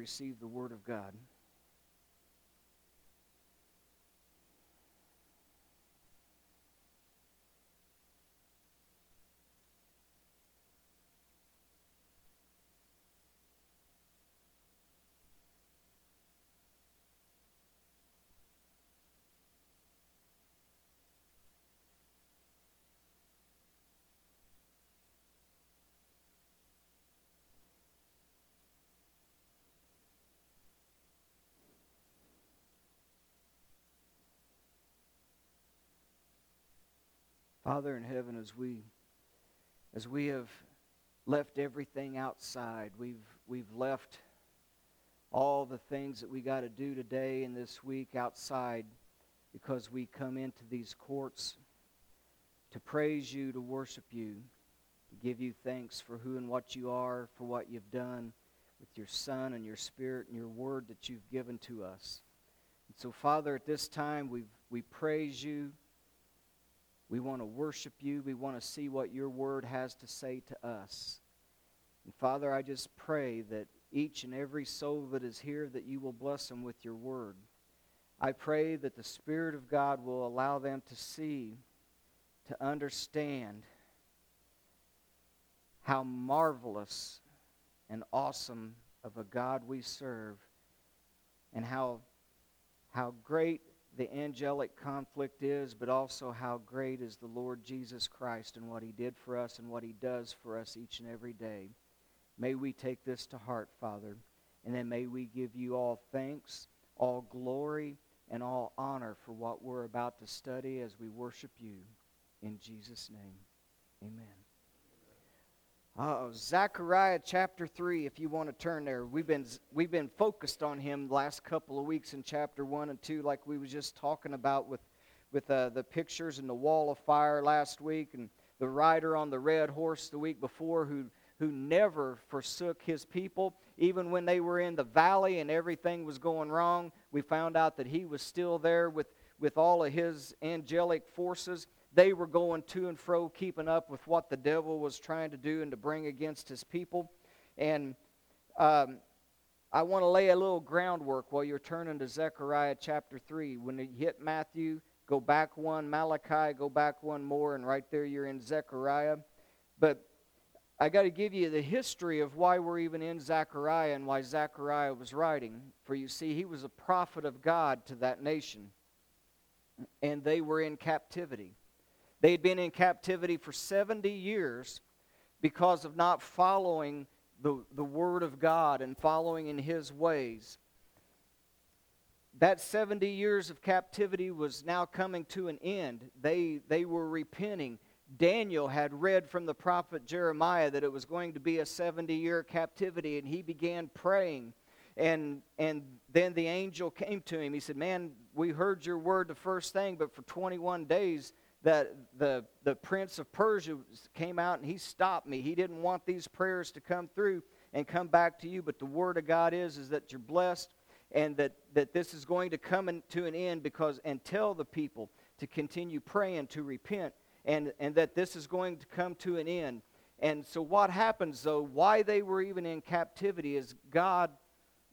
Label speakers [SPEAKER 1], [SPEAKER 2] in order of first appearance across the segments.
[SPEAKER 1] receive the Word of God. Father in heaven, as we as we have left everything outside, we've we've left all the things that we got to do today and this week outside because we come into these courts to praise you, to worship you, to give you thanks for who and what you are, for what you've done with your Son and your Spirit and your Word that you've given to us. And so, Father, at this time, we we praise you. We want to worship you. We want to see what your word has to say to us. And Father, I just pray that each and every soul that is here, that you will bless them with your word. I pray that the Spirit of God will allow them to see, to understand how marvelous and awesome of a God we serve, and how, how great the angelic conflict is, but also how great is the Lord Jesus Christ and what he did for us and what he does for us each and every day. May we take this to heart, Father, and then may we give you all thanks, all glory, and all honor for what we're about to study as we worship you. In Jesus' name, amen. Uh, Zechariah chapter 3, if you want to turn there. We've been, we've been focused on him last couple of weeks in chapter 1 and 2, like we was just talking about with, with uh, the pictures and the wall of fire last week, and the rider on the red horse the week before who, who never forsook his people. Even when they were in the valley and everything was going wrong, we found out that he was still there with, with all of his angelic forces they were going to and fro, keeping up with what the devil was trying to do and to bring against his people. And um, I want to lay a little groundwork while you're turning to Zechariah chapter 3. When you hit Matthew, go back one, Malachi, go back one more, and right there you're in Zechariah. But I got to give you the history of why we're even in Zechariah and why Zechariah was writing. For you see, he was a prophet of God to that nation, and they were in captivity. They had been in captivity for 70 years because of not following the, the Word of God and following in His ways. That 70 years of captivity was now coming to an end. They, they were repenting. Daniel had read from the prophet Jeremiah that it was going to be a 70 year captivity, and he began praying. And, and then the angel came to him. He said, Man, we heard your word the first thing, but for 21 days that the, the prince of Persia came out and he stopped me. He didn't want these prayers to come through and come back to you, but the word of God is, is that you're blessed and that, that this is going to come in, to an end because and tell the people to continue praying to repent and, and that this is going to come to an end. And so what happens though, why they were even in captivity is God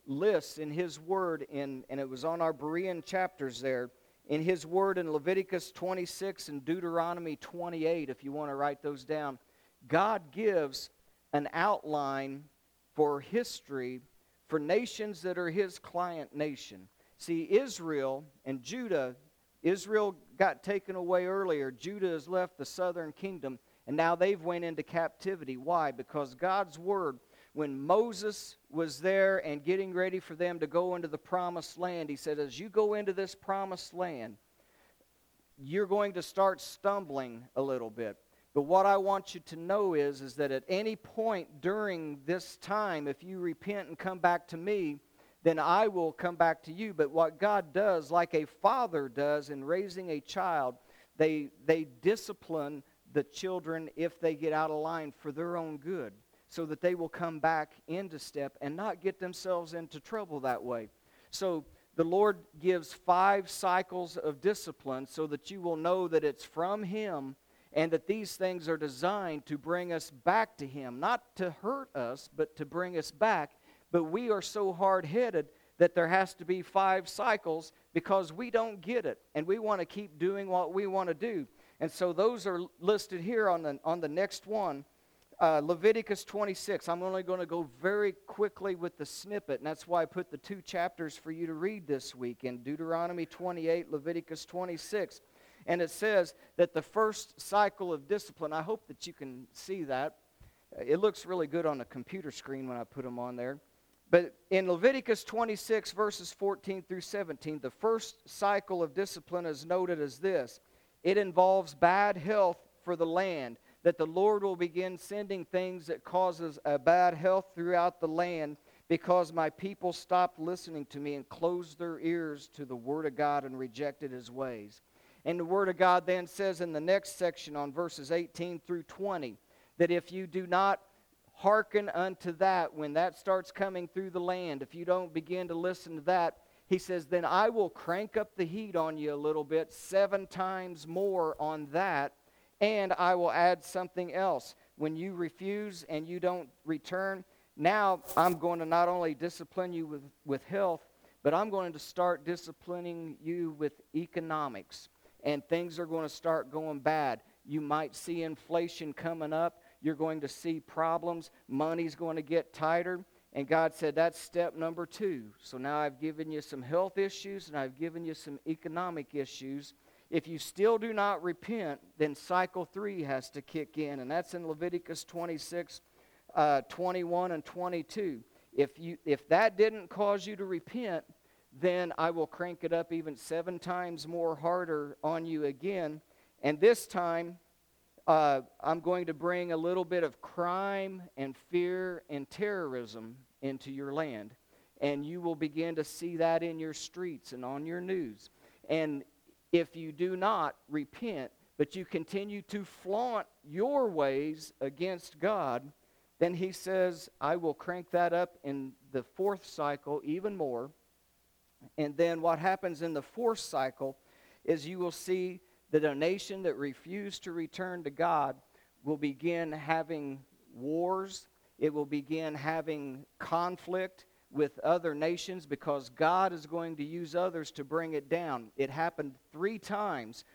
[SPEAKER 1] lists in his word in and it was on our Berean chapters there in his word in Leviticus 26 and Deuteronomy 28, if you want to write those down, God gives an outline for history for nations that are his client nation. See, Israel and Judah, Israel got taken away earlier. Judah has left the southern kingdom, and now they've went into captivity. Why? Because God's word when Moses was there and getting ready for them to go into the promised land, he said, As you go into this promised land, you're going to start stumbling a little bit. But what I want you to know is, is that at any point during this time, if you repent and come back to me, then I will come back to you. But what God does, like a father does in raising a child, they, they discipline the children if they get out of line for their own good so that they will come back into step and not get themselves into trouble that way. So the Lord gives five cycles of discipline so that you will know that it's from Him and that these things are designed to bring us back to Him, not to hurt us, but to bring us back But we are so hard headed that there has to be five cycles because we don't get it and we want to keep doing what we want to do. And so those are listed here on the, on the next one. Uh, Leviticus 26. I'm only going to go very quickly with the snippet, and that's why I put the two chapters for you to read this week in Deuteronomy 28, Leviticus 26. And it says that the first cycle of discipline, I hope that you can see that. It looks really good on the computer screen when I put them on there. But in Leviticus 26, verses 14 through 17, the first cycle of discipline is noted as this it involves bad health for the land, that the Lord will begin sending things that causes a bad health throughout the land because my people stopped listening to me and closed their ears to the word of God and rejected his ways. And the word of God then says in the next section on verses 18 through 20 that if you do not hearken unto that when that starts coming through the land, if you don't begin to listen to that, he says, then I will crank up the heat on you a little bit, seven times more on that, and I will add something else. When you refuse and you don't return, now I'm going to not only discipline you with, with health, but I'm going to start disciplining you with economics. And things are going to start going bad. You might see inflation coming up you're going to see problems. Money's going to get tighter. And God said, that's step number two. So now I've given you some health issues and I've given you some economic issues. If you still do not repent, then cycle three has to kick in. And that's in Leviticus 26, uh, 21, and 22. If, you, if that didn't cause you to repent, then I will crank it up even seven times more harder on you again. And this time, uh, I'm going to bring a little bit of crime and fear and terrorism into your land. And you will begin to see that in your streets and on your news. And if you do not repent, but you continue to flaunt your ways against God, then he says, I will crank that up in the fourth cycle even more. And then what happens in the fourth cycle is you will see that a nation that refused to return to God will begin having wars, it will begin having conflict with other nations because God is going to use others to bring it down. It happened three times.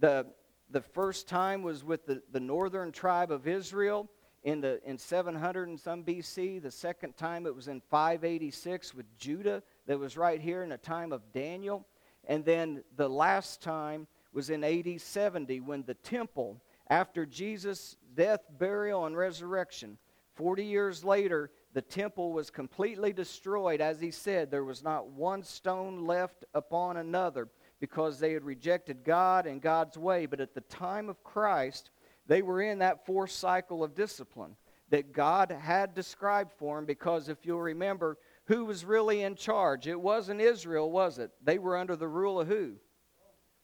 [SPEAKER 1] The, the first time was with the, the northern tribe of Israel in, the, in 700 and some BC. The second time it was in 586 with Judah, that was right here in the time of Daniel. And then the last time was in AD 70 when the temple, after Jesus' death, burial, and resurrection, 40 years later, the temple was completely destroyed. As he said, there was not one stone left upon another because they had rejected God and God's way. But at the time of Christ, they were in that fourth cycle of discipline that God had described for them because if you'll remember, who was really in charge? It wasn't Israel, was it? They were under the rule of who?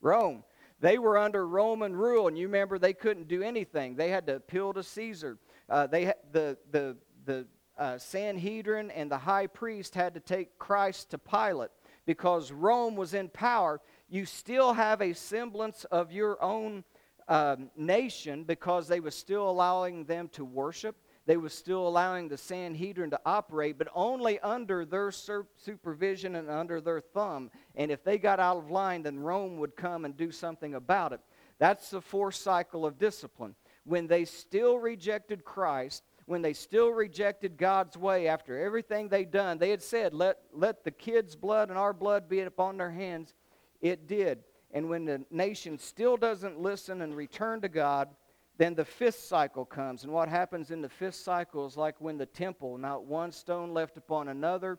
[SPEAKER 1] Rome. They were under Roman rule, and you remember they couldn't do anything. They had to appeal to Caesar. Uh, they the the the uh, Sanhedrin and the high priest had to take Christ to Pilate because Rome was in power. You still have a semblance of your own um, nation because they were still allowing them to worship they were still allowing the Sanhedrin to operate, but only under their supervision and under their thumb. And if they got out of line, then Rome would come and do something about it. That's the fourth cycle of discipline. When they still rejected Christ, when they still rejected God's way after everything they'd done, they had said, let, let the kids' blood and our blood be upon their hands. It did. And when the nation still doesn't listen and return to God, then the fifth cycle comes. And what happens in the fifth cycle is like when the temple, not one stone left upon another,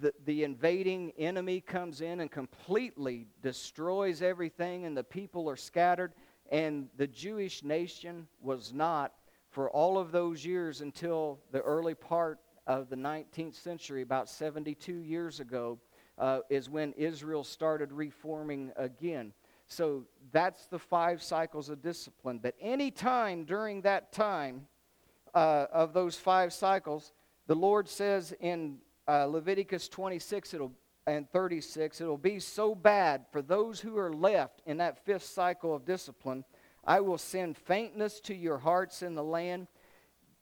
[SPEAKER 1] the, the invading enemy comes in and completely destroys everything, and the people are scattered. And the Jewish nation was not for all of those years until the early part of the 19th century, about 72 years ago, uh, is when Israel started reforming again. So that's the five cycles of discipline. But any time during that time uh, of those five cycles, the Lord says in uh, Leviticus 26 it'll, and 36, it'll be so bad for those who are left in that fifth cycle of discipline. I will send faintness to your hearts in the land.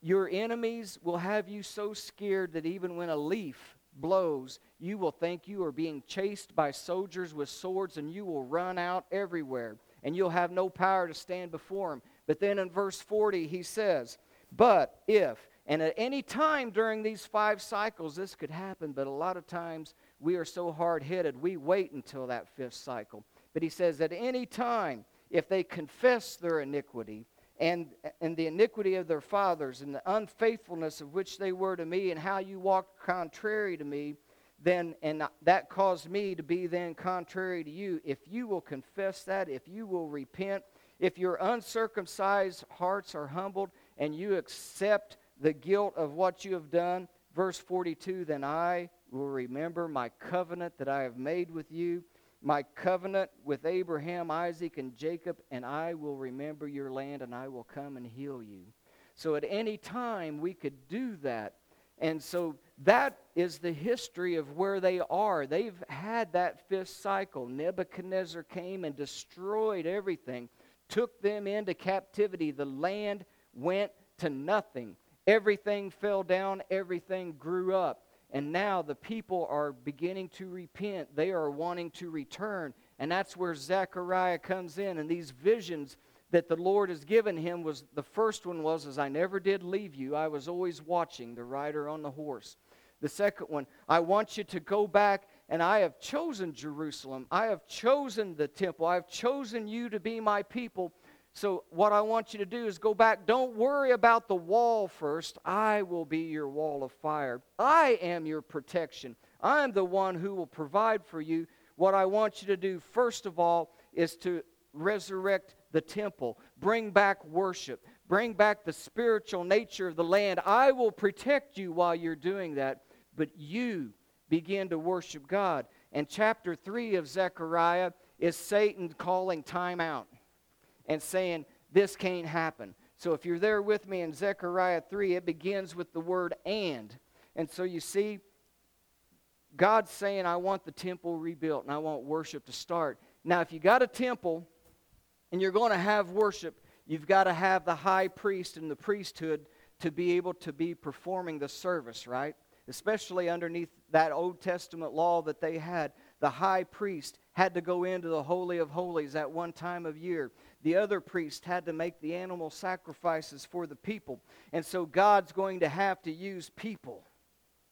[SPEAKER 1] Your enemies will have you so scared that even when a leaf blows, you will think you are being chased by soldiers with swords and you will run out everywhere and you'll have no power to stand before them. But then in verse 40, he says, But if, and at any time during these five cycles, this could happen, but a lot of times we are so hard headed, we wait until that fifth cycle. But he says, At any time, if they confess their iniquity, and, and the iniquity of their fathers and the unfaithfulness of which they were to me and how you walked contrary to me then and that caused me to be then contrary to you if you will confess that if you will repent if your uncircumcised hearts are humbled and you accept the guilt of what you have done verse 42 then i will remember my covenant that i have made with you my covenant with Abraham, Isaac, and Jacob, and I will remember your land and I will come and heal you. So at any time we could do that. And so that is the history of where they are. They've had that fifth cycle. Nebuchadnezzar came and destroyed everything, took them into captivity. The land went to nothing. Everything fell down, everything grew up. And now the people are beginning to repent. They are wanting to return. And that's where Zechariah comes in. And these visions that the Lord has given him was the first one was as I never did leave you. I was always watching the rider on the horse. The second one, I want you to go back and I have chosen Jerusalem. I have chosen the temple. I have chosen you to be my people. So, what I want you to do is go back. Don't worry about the wall first. I will be your wall of fire. I am your protection. I am the one who will provide for you. What I want you to do, first of all, is to resurrect the temple, bring back worship, bring back the spiritual nature of the land. I will protect you while you're doing that, but you begin to worship God. And chapter 3 of Zechariah is Satan calling time out and saying, This can't happen. So if you're there with me in Zechariah 3, it begins with the word and. And so you see, God's saying, I want the temple rebuilt and I want worship to start. Now, if you got a temple and you're going to have worship, you've got to have the high priest and the priesthood to be able to be performing the service, right? Especially underneath that Old Testament law that they had. The high priest had to go into the Holy of Holies at one time of year the other priest had to make the animal sacrifices for the people. And so God's going to have to use people,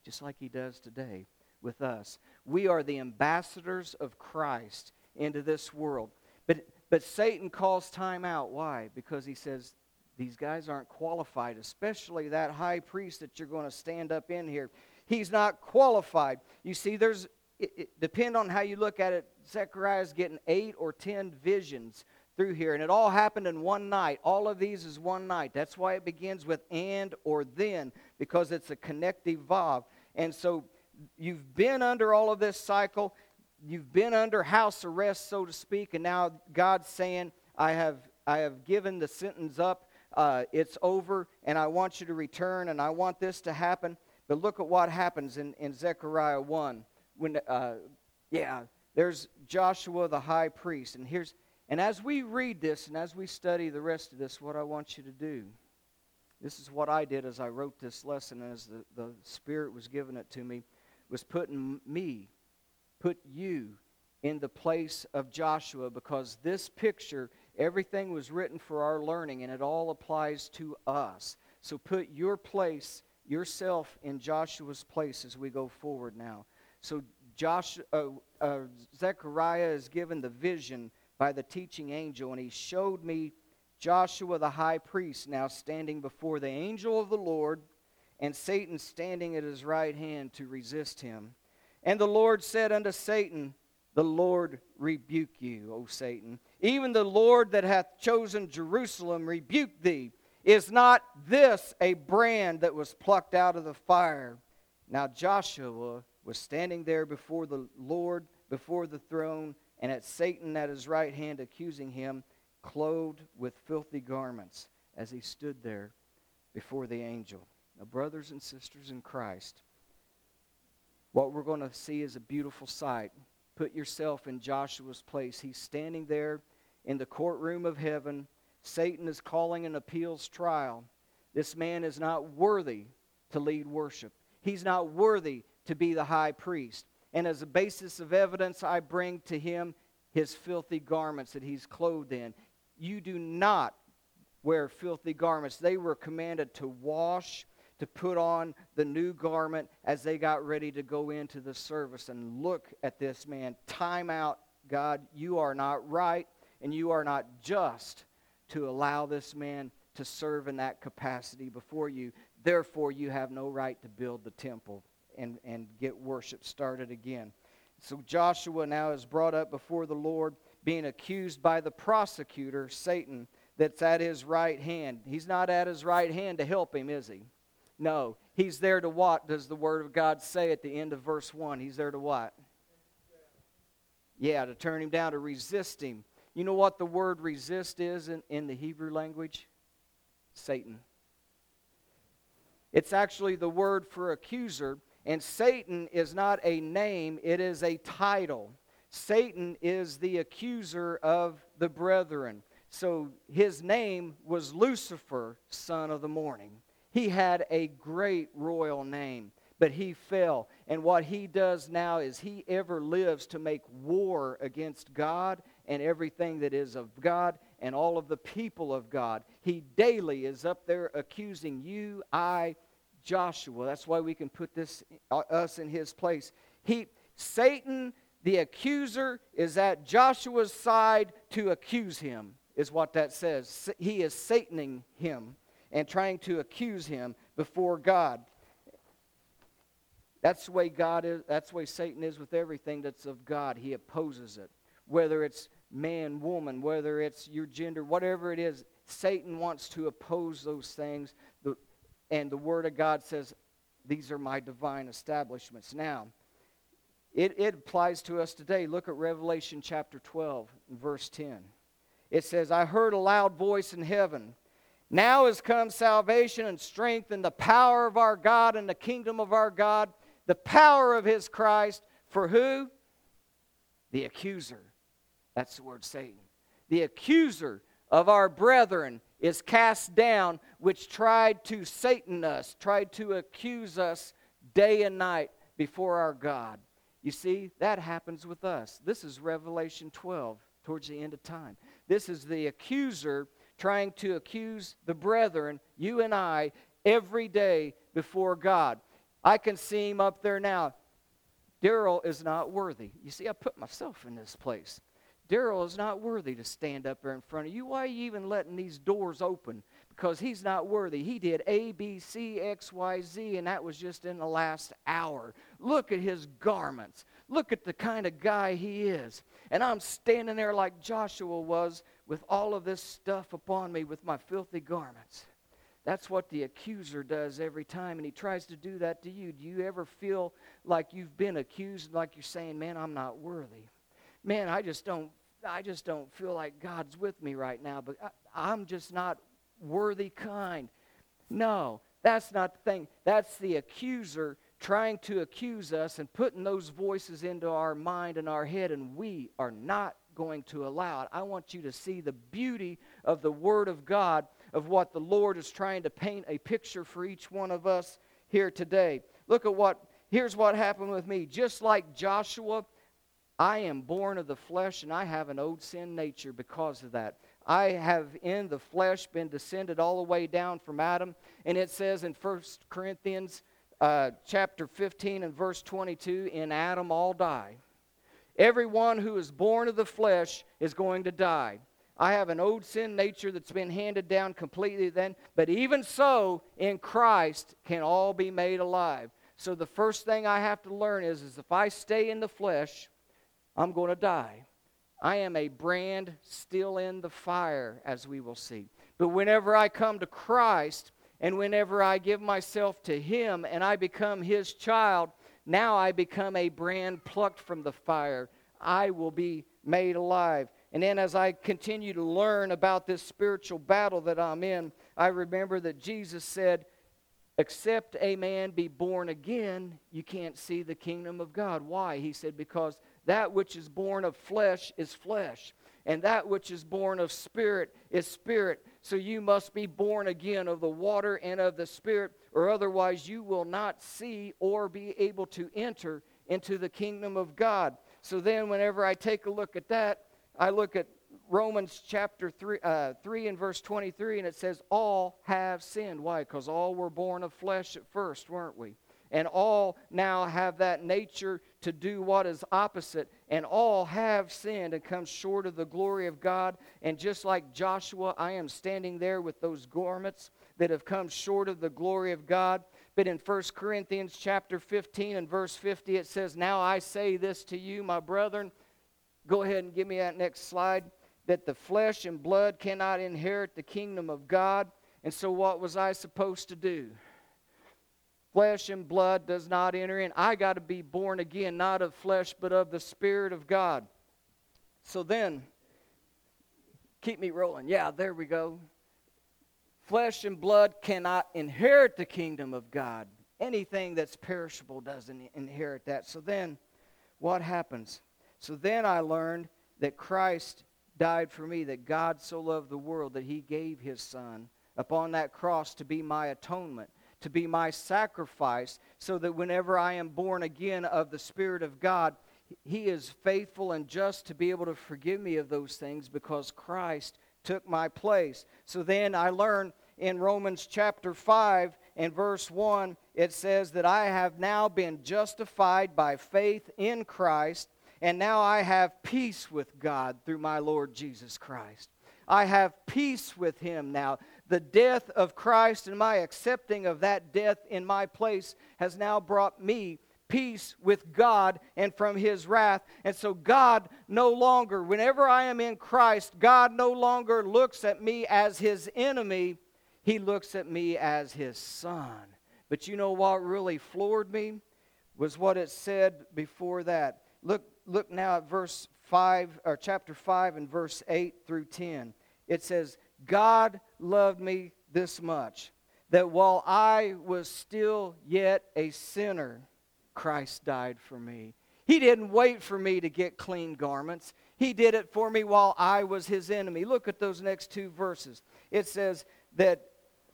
[SPEAKER 1] just like He does today with us. We are the ambassadors of Christ into this world. But, but Satan calls time out. Why? Because he says, these guys aren't qualified, especially that high priest that you're going to stand up in here. He's not qualified. You see, there's, it, it, depend on how you look at it, Zechariah's getting eight or ten visions through here. And it all happened in one night. All of these is one night. That's why it begins with and or then, because it's a connective vav. And so you've been under all of this cycle. You've been under house arrest, so to speak, and now God's saying, I have, I have given the sentence up. Uh, it's over, and I want you to return, and I want this to happen. But look at what happens in, in Zechariah 1. When, uh, yeah, there's Joshua the high priest, and here's and as we read this and as we study the rest of this, what I want you to do, this is what I did as I wrote this lesson, as the, the Spirit was giving it to me, was putting me, put you in the place of Joshua because this picture, everything was written for our learning and it all applies to us. So put your place, yourself in Joshua's place as we go forward now. So Joshua, uh, uh, Zechariah is given the vision by the teaching angel, and he showed me Joshua the high priest now standing before the angel of the Lord, and Satan standing at his right hand to resist him. And the Lord said unto Satan, The Lord rebuke you, O Satan. Even the Lord that hath chosen Jerusalem rebuke thee. Is not this a brand that was plucked out of the fire? Now Joshua was standing there before the Lord, before the throne, and at Satan at his right hand, accusing him, clothed with filthy garments, as he stood there before the angel. Now, brothers and sisters in Christ, what we're going to see is a beautiful sight. Put yourself in Joshua's place. He's standing there in the courtroom of heaven. Satan is calling an appeals trial. This man is not worthy to lead worship. He's not worthy to be the high priest. And as a basis of evidence, I bring to him his filthy garments that he's clothed in. You do not wear filthy garments. They were commanded to wash, to put on the new garment as they got ready to go into the service. And look at this man. Time out, God. You are not right and you are not just to allow this man to serve in that capacity before you. Therefore, you have no right to build the temple and, and get worship started again. So Joshua now is brought up before the Lord, being accused by the prosecutor, Satan, that's at his right hand. He's not at his right hand to help him, is he? No. He's there to what does the Word of God say at the end of verse 1? He's there to what? Yeah, to turn him down, to resist him. You know what the word resist is in, in the Hebrew language? Satan. It's actually the word for accuser, and Satan is not a name, it is a title. Satan is the accuser of the brethren. So his name was Lucifer, son of the morning. He had a great royal name, but he fell. And what he does now is he ever lives to make war against God and everything that is of God and all of the people of God. He daily is up there accusing you, I, Joshua. That's why we can put this uh, us in his place. He Satan the accuser is at Joshua's side to accuse him is what that says. He is sataning him and trying to accuse him before God. That's the way God is, that's the way Satan is with everything that's of God. He opposes it. Whether it's man, woman, whether it's your gender, whatever it is, Satan wants to oppose those things. And the Word of God says, These are my divine establishments. Now, it, it applies to us today. Look at Revelation chapter 12, verse 10. It says, I heard a loud voice in heaven. Now has come salvation and strength and the power of our God and the kingdom of our God, the power of his Christ. For who? The accuser that's the word Satan. The accuser of our brethren is cast down, which tried to Satan us, tried to accuse us day and night before our God. You see, that happens with us. This is Revelation 12, towards the end of time. This is the accuser trying to accuse the brethren, you and I, every day before God. I can see him up there now. Daryl is not worthy. You see, I put myself in this place. Daryl is not worthy to stand up there in front of you. Why are you even letting these doors open? Because he's not worthy. He did A, B, C, X, Y, Z, and that was just in the last hour. Look at his garments. Look at the kind of guy he is. And I'm standing there like Joshua was with all of this stuff upon me with my filthy garments. That's what the accuser does every time, and he tries to do that to you. Do you ever feel like you've been accused, like you're saying, Man, I'm not worthy? Man, I just don't I just don't feel like God's with me right now, but I, I'm just not worthy kind. No, that's not the thing. That's the accuser trying to accuse us and putting those voices into our mind and our head, and we are not going to allow it. I want you to see the beauty of the Word of God, of what the Lord is trying to paint a picture for each one of us here today. Look at what, here's what happened with me. Just like Joshua I am born of the flesh and I have an old sin nature because of that. I have in the flesh been descended all the way down from Adam. And it says in 1 Corinthians uh, chapter 15 and verse 22 in Adam all die. Everyone who is born of the flesh is going to die. I have an old sin nature that's been handed down completely then, but even so, in Christ can all be made alive. So the first thing I have to learn is, is if I stay in the flesh, I'm going to die. I am a brand still in the fire, as we will see. But whenever I come to Christ and whenever I give myself to Him and I become His child, now I become a brand plucked from the fire. I will be made alive. And then as I continue to learn about this spiritual battle that I'm in, I remember that Jesus said, Except a man be born again, you can't see the kingdom of God. Why? He said, Because that which is born of flesh is flesh. And that which is born of spirit is spirit. So you must be born again of the water and of the spirit, or otherwise you will not see or be able to enter into the kingdom of God. So then, whenever I take a look at that, I look at Romans chapter 3, uh, 3 and verse 23, and it says, All have sinned. Why? Because all were born of flesh at first, weren't we? And all now have that nature to do what is opposite. And all have sinned and come short of the glory of God. And just like Joshua, I am standing there with those garments that have come short of the glory of God. But in 1 Corinthians chapter 15 and verse 50, it says, Now I say this to you, my brethren. Go ahead and give me that next slide that the flesh and blood cannot inherit the kingdom of God. And so, what was I supposed to do? Flesh and blood does not enter in. I got to be born again, not of flesh, but of the Spirit of God. So then, keep me rolling. Yeah, there we go. Flesh and blood cannot inherit the kingdom of God. Anything that's perishable doesn't inherit that. So then, what happens? So then I learned that Christ died for me, that God so loved the world that he gave his Son upon that cross to be my atonement, to be my sacrifice, so that whenever I am born again of the Spirit of God, he is faithful and just to be able to forgive me of those things because Christ took my place. So then I learn in Romans chapter 5 and verse 1, it says that I have now been justified by faith in Christ and now I have peace with God through my Lord Jesus Christ. I have peace with Him now. The death of Christ and my accepting of that death in my place has now brought me peace with God and from His wrath. And so, God no longer, whenever I am in Christ, God no longer looks at me as His enemy, He looks at me as His Son. But you know what really floored me? Was what it said before that. Look, look now at verse 5 or chapter 5 and verse 8 through 10. It says, God loved me this much that while I was still yet a sinner, Christ died for me. He didn't wait for me to get clean garments. He did it for me while I was his enemy. Look at those next two verses. It says that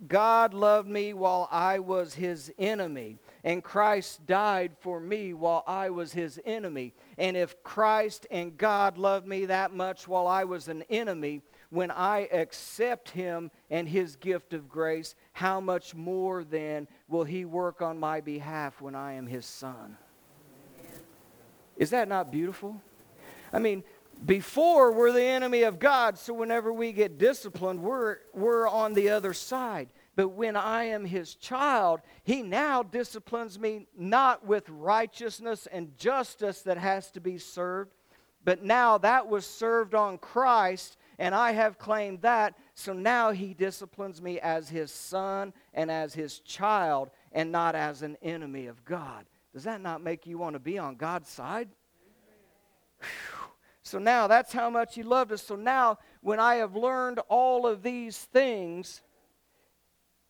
[SPEAKER 1] God loved me while I was his enemy, and Christ died for me while I was his enemy. And if Christ and God loved me that much while I was an enemy, when I accept him and his gift of grace, how much more then will he work on my behalf when I am his son? Is that not beautiful? I mean, before we're the enemy of God, so whenever we get disciplined, we're, we're on the other side. But when I am his child, he now disciplines me not with righteousness and justice that has to be served, but now that was served on Christ, and I have claimed that. So now he disciplines me as his son and as his child, and not as an enemy of God. Does that not make you want to be on God's side? Whew. So now that's how much He loved us. So now, when I have learned all of these things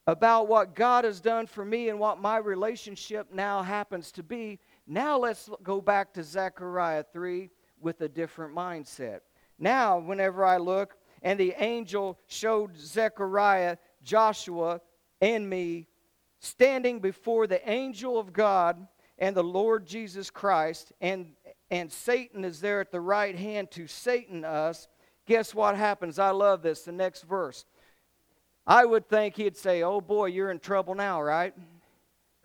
[SPEAKER 1] about what God has done for me and what my relationship now happens to be, now let's go back to Zechariah 3 with a different mindset. Now, whenever I look, and the angel showed Zechariah, Joshua, and me standing before the angel of God and the Lord Jesus Christ, and and Satan is there at the right hand to Satan us, guess what happens? I love this. The next verse. I would think he'd say, Oh boy, you're in trouble now, right?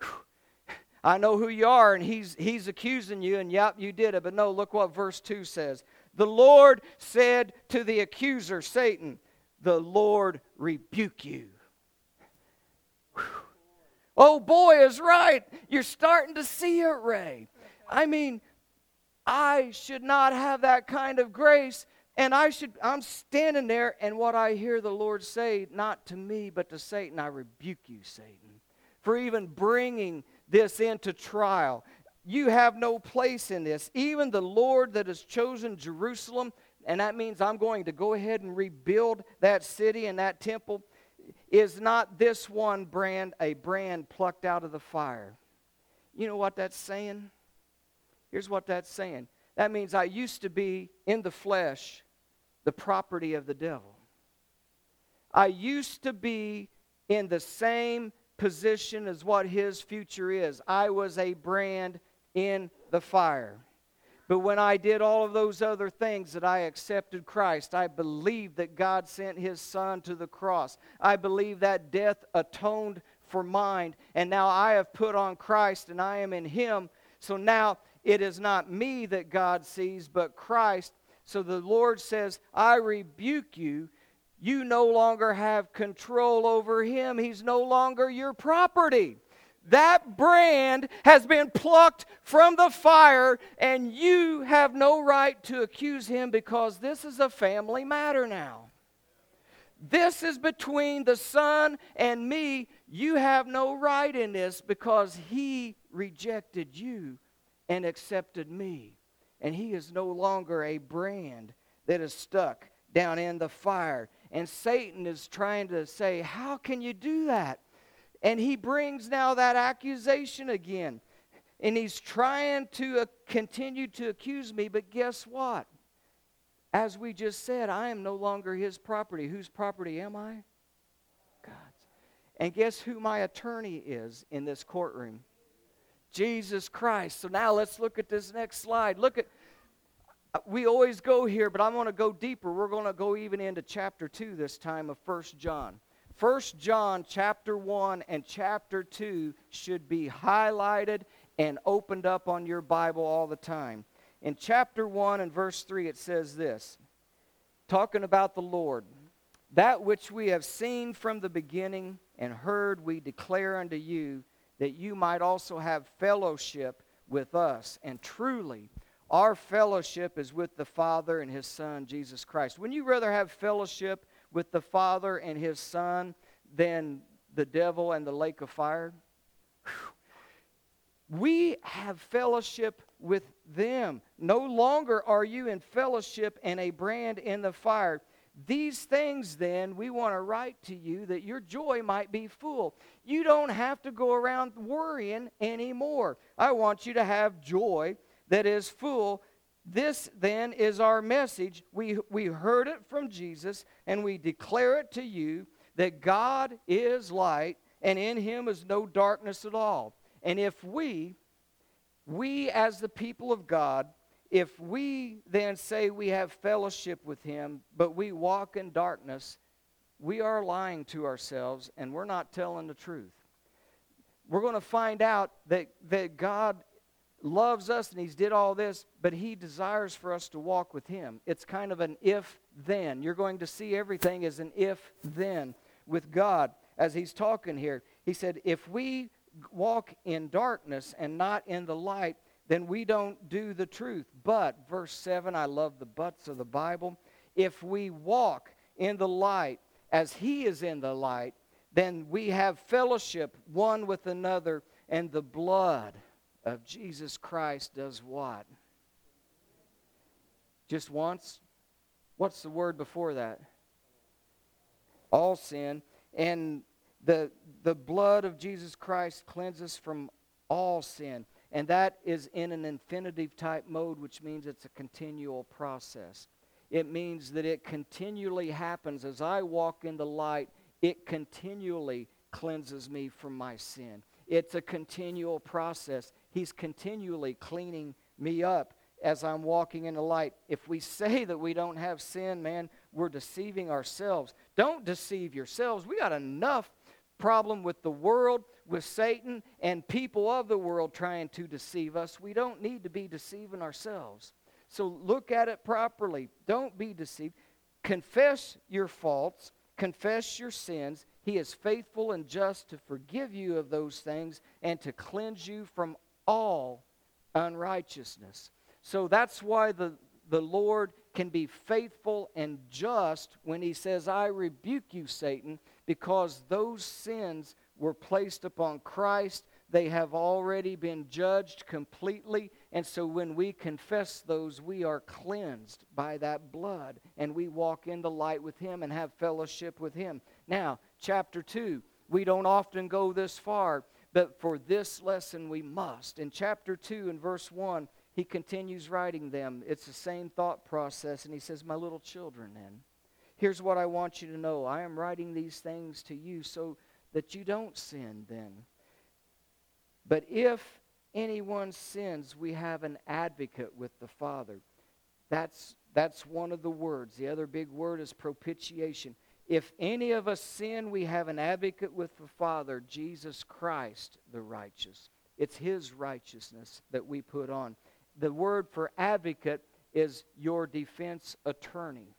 [SPEAKER 1] I know who you are, and he's, he's accusing you, and yep, you did it. But no, look what verse 2 says. The Lord said to the accuser, Satan, The Lord rebuke you. Whew. Oh boy is right. You're starting to see it, Ray. I mean, I should not have that kind of grace. And I should, I'm standing there, and what I hear the Lord say, not to me, but to Satan, I rebuke you, Satan, for even bringing this into trial. You have no place in this. Even the Lord that has chosen Jerusalem, and that means I'm going to go ahead and rebuild that city and that temple, is not this one brand a brand plucked out of the fire. You know what that's saying? Here's what that's saying that means I used to be in the flesh, the property of the devil. I used to be in the same position as what his future is. I was a brand in the fire. But when I did all of those other things that I accepted Christ, I believed that God sent his son to the cross. I believe that death atoned for mine. And now I have put on Christ and I am in him. So now it is not me that God sees, but Christ. So the Lord says, I rebuke you. You no longer have control over him. He's no longer your property. That brand has been plucked from the fire, and you have no right to accuse him because this is a family matter now. This is between the Son and me. You have no right in this because he rejected you and accepted me. And he is no longer a brand that is stuck down in the fire. And Satan is trying to say, How can you do that? And he brings now that accusation again. And he's trying to uh, continue to accuse me, but guess what? As we just said, I am no longer his property. Whose property am I? God's. And guess who my attorney is in this courtroom? Jesus Christ. So now let's look at this next slide. Look at, uh, we always go here, but I'm going to go deeper. We're going to go even into chapter 2 this time of First John. First John chapter 1 and chapter 2 should be highlighted and opened up on your Bible all the time. In chapter 1 and verse 3, it says this talking about the Lord. That which we have seen from the beginning and heard, we declare unto you that you might also have fellowship with us. And truly, our fellowship is with the Father and His Son, Jesus Christ. Wouldn't you rather have fellowship with the Father and His Son than the devil and the lake of fire? We have fellowship with them. No longer are you in fellowship and a brand in the fire. These things, then, we want to write to you that your joy might be full. You don't have to go around worrying anymore. I want you to have joy that is full. This, then, is our message. We, we heard it from Jesus, and we declare it to you that God is light, and in him is no darkness at all. And if we, we as the people of God, if we then say we have fellowship with him, but we walk in darkness, we are lying to ourselves and we're not telling the truth. We're going to find out that, that God loves us and he's did all this, but he desires for us to walk with him. It's kind of an if then. You're going to see everything as an if then with God as he's talking here. He said, if we walk in darkness and not in the light, then we don't do the truth. But, verse 7, I love the buts of the Bible. If we walk in the light as He is in the light, then we have fellowship one with another, and the blood of Jesus Christ does what? Just once? What's the word before that? All sin. And the, the blood of Jesus Christ cleanses from all sin. And that is in an infinitive type mode, which means it's a continual process. It means that it continually happens. As I walk in the light, it continually cleanses me from my sin. It's a continual process. He's continually cleaning me up as I'm walking in the light. If we say that we don't have sin, man, we're deceiving ourselves. Don't deceive yourselves. We got enough problem with the world, with Satan, and people of the world trying to deceive us. We don't need to be deceiving ourselves. So look at it properly. Don't be deceived. Confess your faults, confess your sins. He is faithful and just to forgive you of those things and to cleanse you from all unrighteousness. So that's why the, the Lord can be faithful and just when he says, I rebuke you, Satan, because those sins were placed upon Christ. They have already been judged completely. And so when we confess those, we are cleansed by that blood. And we walk in the light with Him and have fellowship with Him. Now, chapter 2. We don't often go this far, but for this lesson we must. In chapter 2 and verse 1, he continues writing them. It's the same thought process, and he says, My little children, then, here's what I want you to know. I am writing these things to you so that you don't sin then. But if anyone sins, we have an advocate with the Father. That's, that's one of the words. The other big word is propitiation. If any of us sin, we have an advocate with the Father, Jesus Christ the righteous. It's his righteousness that we put on. The word for advocate is your defense attorney.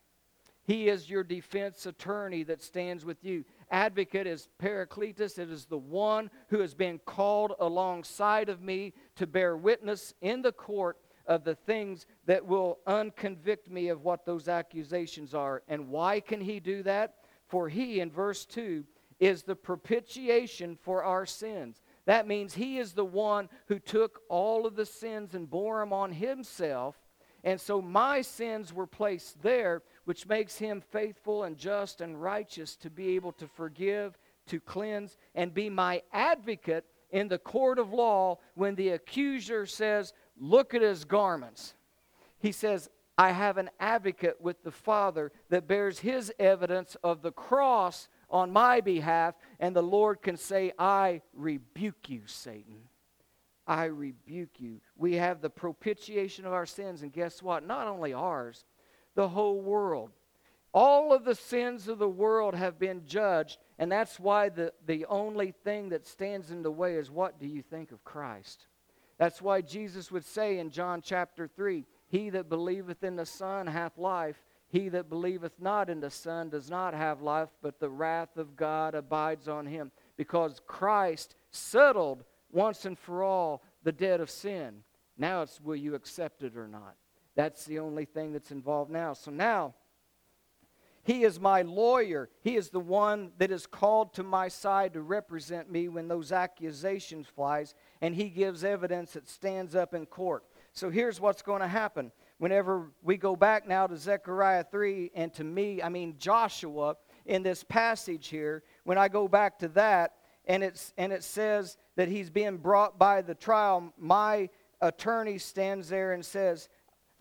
[SPEAKER 1] He is your defense attorney that stands with you. Advocate is Paracletus. It is the one who has been called alongside of me to bear witness in the court of the things that will unconvict me of what those accusations are. And why can he do that? For he, in verse 2, is the propitiation for our sins. That means he is the one who took all of the sins and bore them on himself. And so my sins were placed there, which makes him faithful and just and righteous to be able to forgive, to cleanse, and be my advocate in the court of law when the accuser says, Look at his garments. He says, I have an advocate with the Father that bears his evidence of the cross on my behalf, and the Lord can say, I rebuke you, Satan. I rebuke you. We have the propitiation of our sins, and guess what? Not only ours, the whole world. All of the sins of the world have been judged, and that's why the, the only thing that stands in the way is what do you think of Christ? That's why Jesus would say in John chapter 3 He that believeth in the Son hath life. He that believeth not in the Son does not have life, but the wrath of God abides on him. Because Christ settled once and for all the debt of sin. Now it's will you accept it or not? That's the only thing that's involved now. So now, he is my lawyer. He is the one that is called to my side to represent me when those accusations flies, and he gives evidence that stands up in court. So here's what's going to happen. Whenever we go back now to Zechariah 3 and to me, I mean Joshua in this passage here, when I go back to that and it's and it says that he's being brought by the trial, my attorney stands there and says,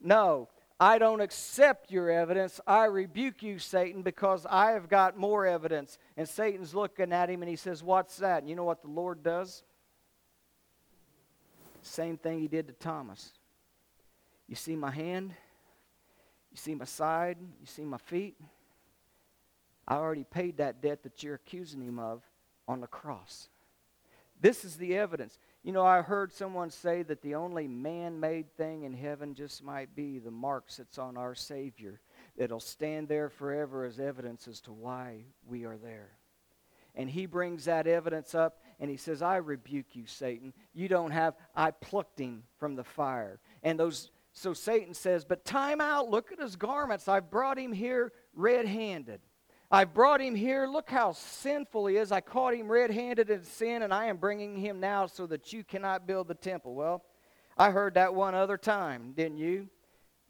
[SPEAKER 1] "No, I don't accept your evidence. I rebuke you, Satan, because I have got more evidence. And Satan's looking at him and he says, What's that? And you know what the Lord does? Same thing he did to Thomas. You see my hand? You see my side? You see my feet? I already paid that debt that you're accusing him of on the cross. This is the evidence. You know, I heard someone say that the only man made thing in heaven just might be the marks that's on our Savior that'll stand there forever as evidence as to why we are there. And he brings that evidence up and he says, I rebuke you, Satan. You don't have, I plucked him from the fire. And those, so Satan says, But time out, look at his garments. I've brought him here red handed. I've brought him here. Look how sinful he is. I caught him red handed in sin, and I am bringing him now so that you cannot build the temple. Well, I heard that one other time, didn't you?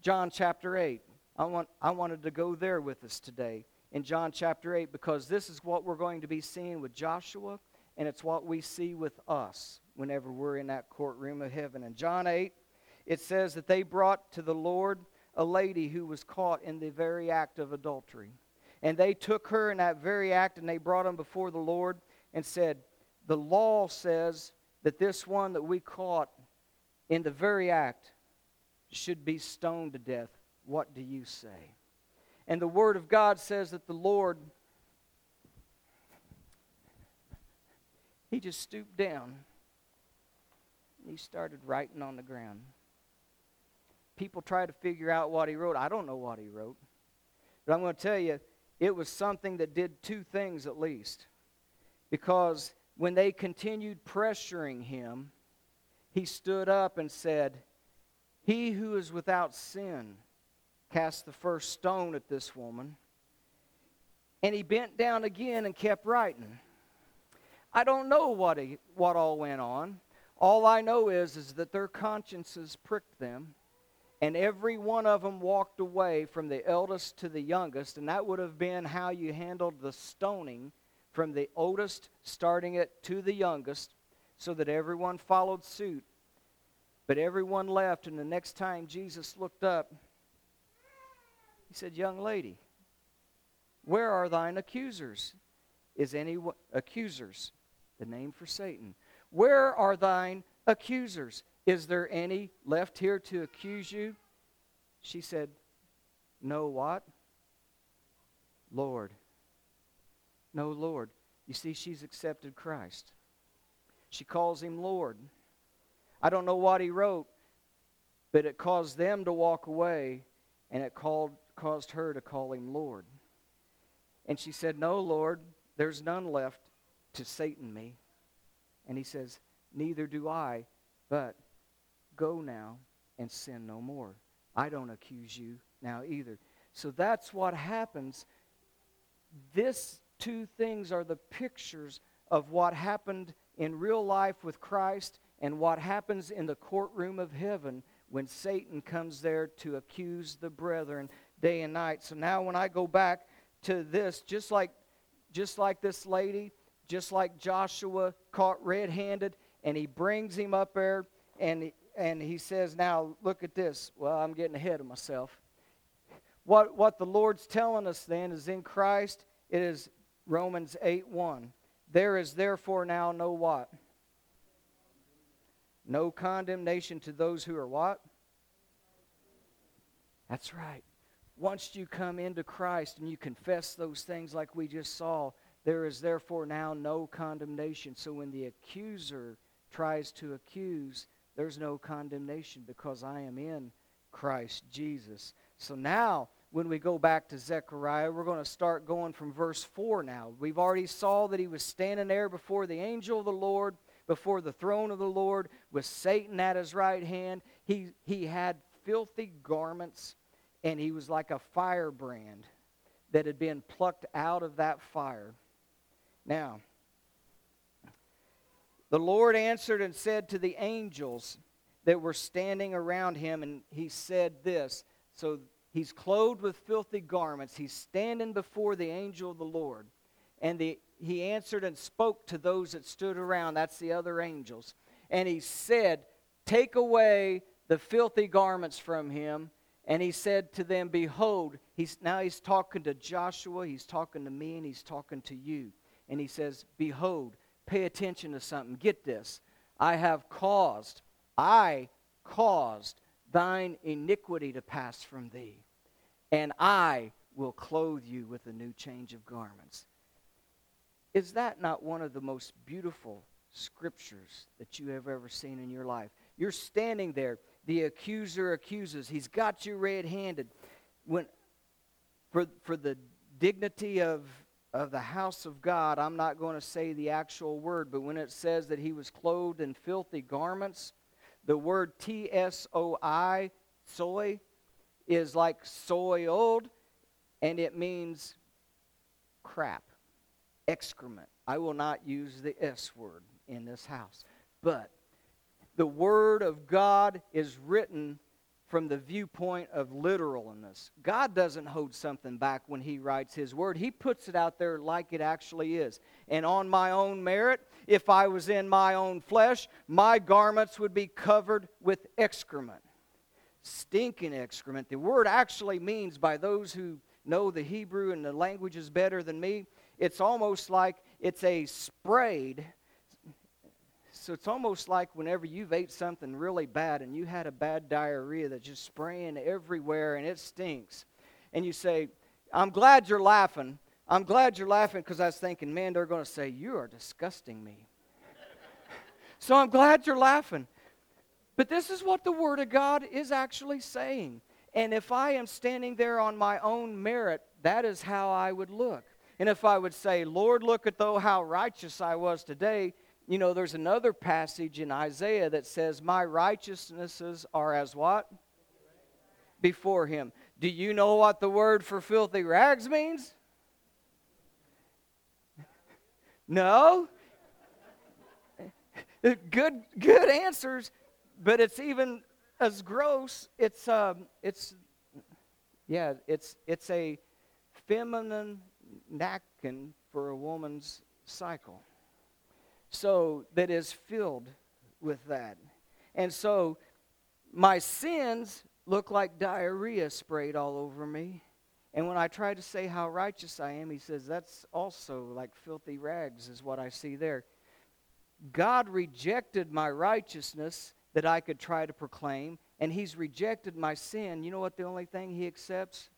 [SPEAKER 1] John chapter 8. I, want, I wanted to go there with us today in John chapter 8 because this is what we're going to be seeing with Joshua, and it's what we see with us whenever we're in that courtroom of heaven. In John 8, it says that they brought to the Lord a lady who was caught in the very act of adultery. And they took her in that very act and they brought him before the Lord and said, The law says that this one that we caught in the very act should be stoned to death. What do you say? And the Word of God says that the Lord, he just stooped down and he started writing on the ground. People try to figure out what he wrote. I don't know what he wrote. But I'm going to tell you, it was something that did two things at least. Because when they continued pressuring him, he stood up and said, He who is without sin cast the first stone at this woman. And he bent down again and kept writing. I don't know what, he, what all went on. All I know is, is that their consciences pricked them and every one of them walked away from the eldest to the youngest, and that would have been how you handled the stoning from the oldest starting it to the youngest, so that everyone followed suit. But everyone left, and the next time Jesus looked up, he said, Young lady, where are thine accusers? Is any accusers, the name for Satan? Where are thine accusers? Is there any left here to accuse you? She said, No, what? Lord. No, Lord. You see, she's accepted Christ. She calls him Lord. I don't know what he wrote, but it caused them to walk away, and it called, caused her to call him Lord. And she said, No, Lord, there's none left to Satan me. And he says, Neither do I, but go now and sin no more. I don't accuse you now either. So that's what happens. This two things are the pictures of what happened in real life with Christ and what happens in the courtroom of heaven when Satan comes there to accuse the brethren day and night. So now when I go back to this, just like just like this lady, just like Joshua caught red-handed, and he brings him up there and and he says, Now look at this. Well, I'm getting ahead of myself. What what the Lord's telling us then is in Christ, it is Romans 8 1. There is therefore now no what? No condemnation to those who are what? That's right. Once you come into Christ and you confess those things like we just saw, there is therefore now no condemnation. So when the accuser tries to accuse, there's no condemnation because I am in Christ Jesus. So now, when we go back to Zechariah, we're going to start going from verse 4 now. We've already saw that he was standing there before the angel of the Lord, before the throne of the Lord, with Satan at his right hand. He, he had filthy garments, and he was like a firebrand that had been plucked out of that fire. Now, the Lord answered and said to the angels that were standing around him, and he said this. So he's clothed with filthy garments. He's standing before the angel of the Lord. And the, he answered and spoke to those that stood around. That's the other angels. And he said, Take away the filthy garments from him. And he said to them, Behold, he's, now he's talking to Joshua, he's talking to me, and he's talking to you. And he says, Behold, pay attention to something. Get this. I have caused, I caused thine iniquity to pass from thee, and I will clothe you with a new change of garments. Is that not one of the most beautiful scriptures that you have ever seen in your life? You're standing there. The accuser accuses. He's got you red handed. When, for, for the dignity of of the house of God, I'm not going to say the actual word, but when it says that he was clothed in filthy garments, the word T S O I, soy, is like soiled, and it means crap, excrement. I will not use the S word in this house. But the word of God is written from the viewpoint of literalness. God doesn't hold something back when He writes His Word, He puts it out there like it actually is. And on my own merit, if I was in my own flesh, my garments would be covered with excrement. Stinking excrement. The word actually means, by those who know the Hebrew and the languages better than me, it's almost like it's a sprayed so it's almost like whenever you've ate something really bad and you had a bad diarrhea that's just spraying everywhere and it stinks. And you say, I'm glad you're laughing. I'm glad you're laughing because I was thinking, man, they're going to say, You are disgusting me. so I'm glad you're laughing. But this is what the Word of God is actually saying. And if I am standing there on my own merit, that is how I would look. And if I would say, Lord, look at though how righteous I was today, you know, there's another passage in Isaiah that says, My righteousnesses are as what? Before him. Do you know what the word for filthy rags means? No? good good answers, but it's even as gross. It's um it's yeah, it's it's a feminine napkin for a woman's cycle so that is filled with that. And so my sins look like diarrhea sprayed all over me. And when I try to say how righteous I am, he says, that's also like filthy rags, is what I see there. God rejected my righteousness that I could try to proclaim, and he's rejected my sin. You know what the only thing he accepts?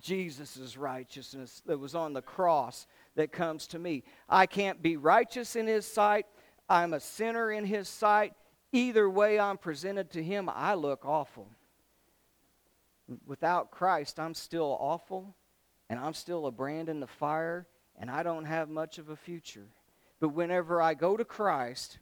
[SPEAKER 1] Jesus' righteousness that was on the cross that comes to me. I can't be righteous in his sight. I'm a sinner in his sight. Either way I'm presented to him, I look awful. Without Christ, I'm still awful, and I'm still a brand in the fire, and I don't have much of a future. But whenever I go to Christ,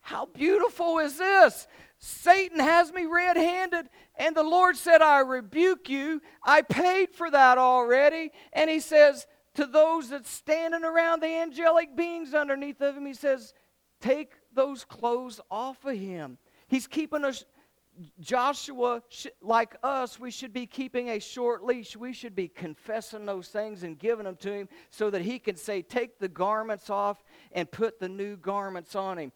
[SPEAKER 1] how beautiful is this? Satan has me red handed, and the Lord said, I rebuke you. I paid for that already. And he says, to those that's standing around the angelic beings underneath of him, he says, Take those clothes off of him. He's keeping us, Joshua, like us, we should be keeping a short leash. We should be confessing those things and giving them to him so that he can say, Take the garments off and put the new garments on him.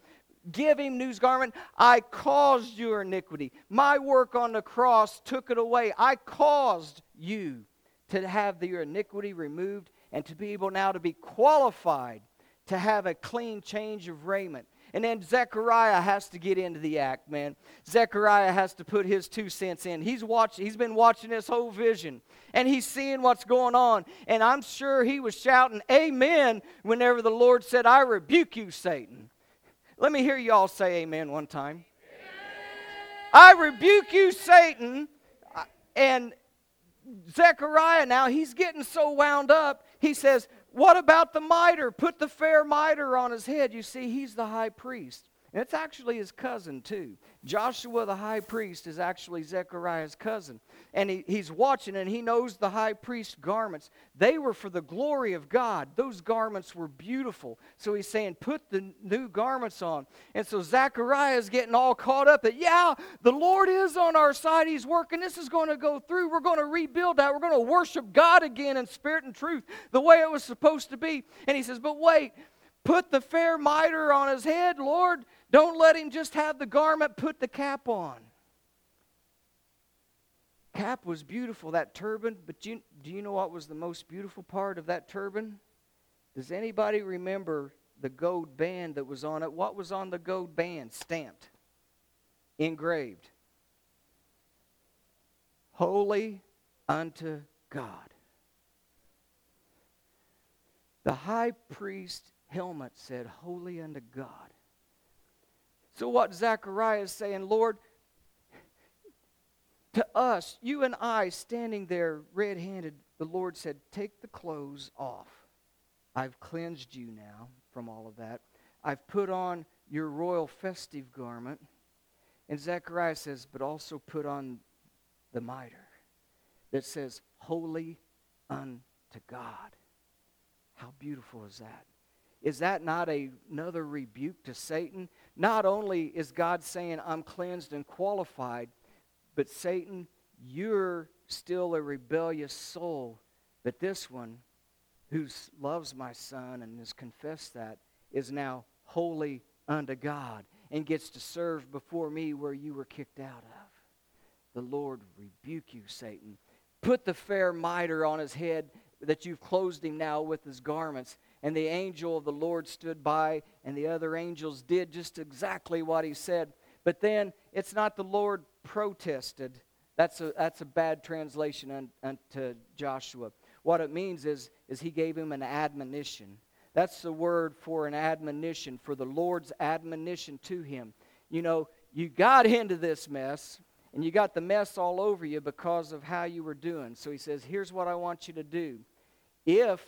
[SPEAKER 1] Give him new garment. I caused your iniquity. My work on the cross took it away. I caused you to have your iniquity removed and to be able now to be qualified to have a clean change of raiment. And then Zechariah has to get into the act, man. Zechariah has to put his two cents in. He's watching, he's been watching this whole vision and he's seeing what's going on. And I'm sure he was shouting, Amen, whenever the Lord said, I rebuke you, Satan. Let me hear you all say amen one time. I rebuke you, Satan. And Zechariah now, he's getting so wound up, he says, what about the mitre? Put the fair mitre on his head. You see, he's the high priest. And it's actually his cousin, too. Joshua, the high priest, is actually Zechariah's cousin. And he, he's watching and he knows the high priest's garments. They were for the glory of God. Those garments were beautiful. So he's saying, put the new garments on. And so Zechariah is getting all caught up that, yeah, the Lord is on our side. He's working. This is going to go through. We're going to rebuild that. We're going to worship God again in spirit and truth the way it was supposed to be. And he says, but wait, put the fair mitre on his head, Lord. Don't let him just have the garment, put the cap on. Cap was beautiful, that turban, but you, do you know what was the most beautiful part of that turban? Does anybody remember the gold band that was on it? What was on the gold band? Stamped, engraved. Holy unto God. The high priest helmet said, Holy unto God. So, what Zechariah is saying, Lord, to us, you and I standing there red handed, the Lord said, Take the clothes off. I've cleansed you now from all of that. I've put on your royal festive garment. And Zechariah says, But also put on the mitre that says, Holy unto God. How beautiful is that? Is that not a, another rebuke to Satan? Not only is God saying, I'm cleansed and qualified, but Satan, you're still a rebellious soul. But this one, who loves my son and has confessed that, is now holy unto God and gets to serve before me where you were kicked out of. The Lord rebuke you, Satan. Put the fair mitre on his head that you've closed him now with his garments and the angel of the Lord stood by, and the other angels did just exactly what he said. But then it's not the Lord protested. That's a, that's a bad translation un, unto Joshua. What it means is, is he gave him an admonition. That's the word for an admonition, for the Lord's admonition to him. You know, you got into this mess, and you got the mess all over you because of how you were doing. So he says, Here's what I want you to do. If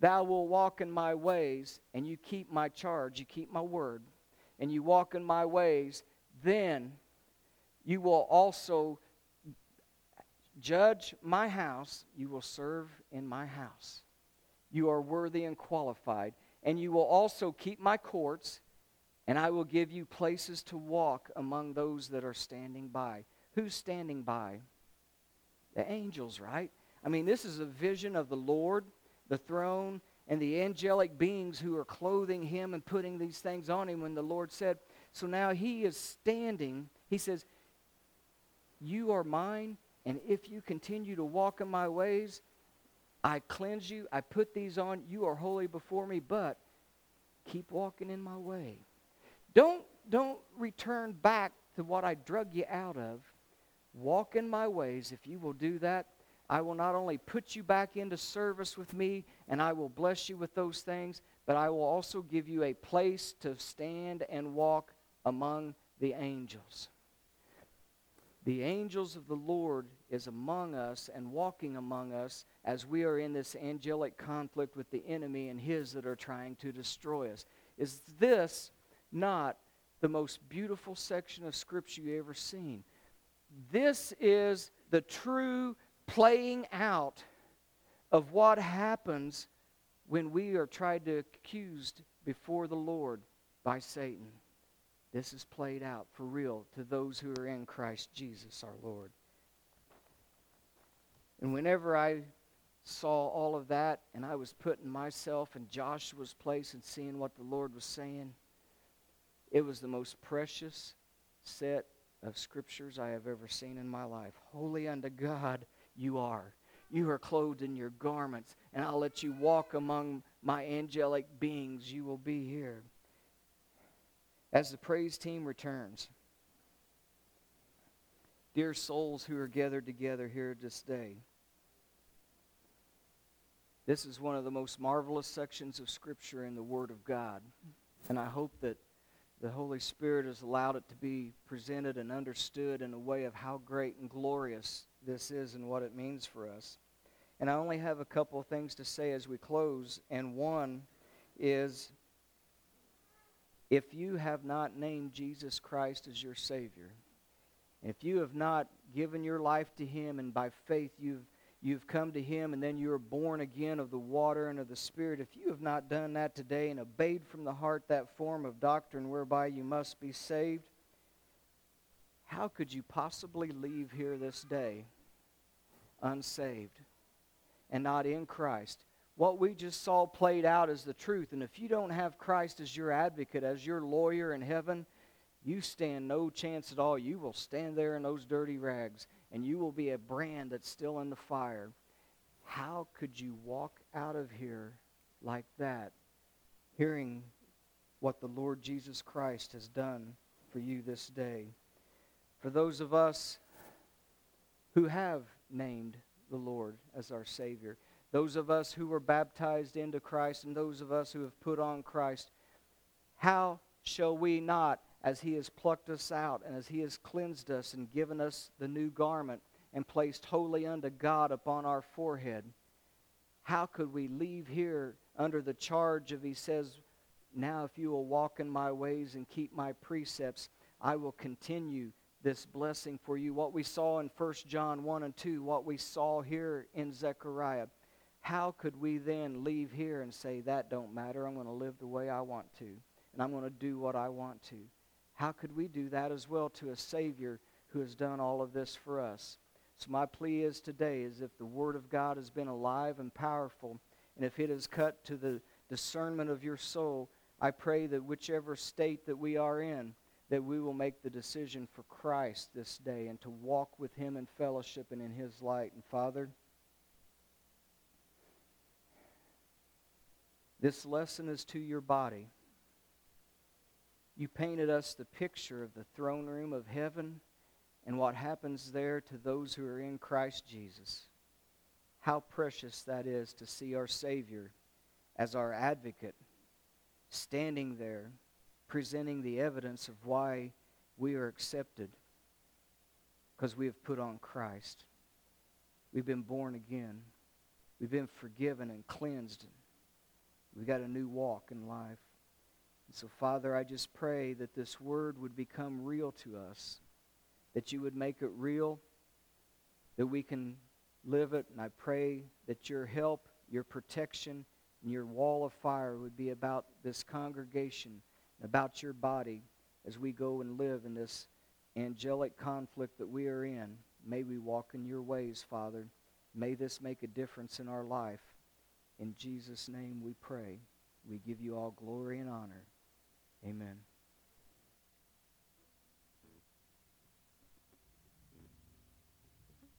[SPEAKER 1] Thou will walk in my ways, and you keep my charge, you keep my word, and you walk in my ways, then you will also judge my house, you will serve in my house. You are worthy and qualified, and you will also keep my courts, and I will give you places to walk among those that are standing by. Who's standing by? The angels, right? I mean, this is a vision of the Lord the throne, and the angelic beings who are clothing him and putting these things on him when the Lord said, So now he is standing. He says, You are mine, and if you continue to walk in my ways, I cleanse you. I put these on. You are holy before me, but keep walking in my way. Don't, don't return back to what I drug you out of. Walk in my ways. If you will do that, I will not only put you back into service with me and I will bless you with those things, but I will also give you a place to stand and walk among the angels. The angels of the Lord is among us and walking among us as we are in this angelic conflict with the enemy and his that are trying to destroy us. Is this not the most beautiful section of Scripture you ever seen? This is the true playing out of what happens when we are tried to accused before the Lord by Satan. This is played out for real to those who are in Christ Jesus our Lord. And whenever I saw all of that and I was putting myself in Joshua's place and seeing what the Lord was saying, it was the most precious set of scriptures I have ever seen in my life. Holy unto God you are. You are clothed in your garments, and I'll let you walk among my angelic beings. You will be here. As the praise team returns, dear souls who are gathered together here this day, this is one of the most marvelous sections of Scripture in the Word of God. And I hope that the Holy Spirit has allowed it to be presented and understood in a way of how great and glorious this is and what it means for us. And I only have a couple of things to say as we close, and one is if you have not named Jesus Christ as your Savior, if you have not given your life to Him and by faith you've you've come to Him and then you are born again of the water and of the Spirit, if you have not done that today and obeyed from the heart that form of doctrine whereby you must be saved, how could you possibly leave here this day unsaved and not in Christ? What we just saw played out is the truth. And if you don't have Christ as your advocate, as your lawyer in heaven, you stand no chance at all. You will stand there in those dirty rags and you will be a brand that's still in the fire. How could you walk out of here like that, hearing what the Lord Jesus Christ has done for you this day? For those of us who have named the Lord as our Savior, those of us who were baptized into Christ, and those of us who have put on Christ, how shall we not as He has plucked us out and as He has cleansed us and given us the new garment and placed holy unto God upon our forehead, how could we leave here under the charge of He says, Now if you will walk in my ways and keep my precepts, I will continue this blessing for you. What we saw in 1 John 1 and 2, what we saw here in Zechariah. How could we then leave here and say, That don't matter, I'm going to live the way I want to, and I'm going to do what I want to? How could we do that as well to a Savior who has done all of this for us? So my plea is today is if the Word of God has been alive and powerful, and if it has cut to the discernment of your soul, I pray that whichever state that we are in, that we will make the decision for Christ this day and to walk with Him in fellowship and in His light. And Father, this lesson is to your body you painted us the picture of the throne room of heaven and what happens there to those who are in Christ Jesus. How precious that is to see our Savior as our advocate, standing there, presenting the evidence of why we are accepted, because we have put on Christ. We've been born again. We've been forgiven and cleansed. We've got a new walk in life. And so, Father, I just pray that this word would become real to us, that you would make it real, that we can live it. And I pray that your help, your protection, and your wall of fire would be about this congregation, about your body as we go and live in this angelic conflict that we are in. May we walk in your ways, Father. May this make a difference in our life. In Jesus' name we pray. We give you all glory and honor. Amen.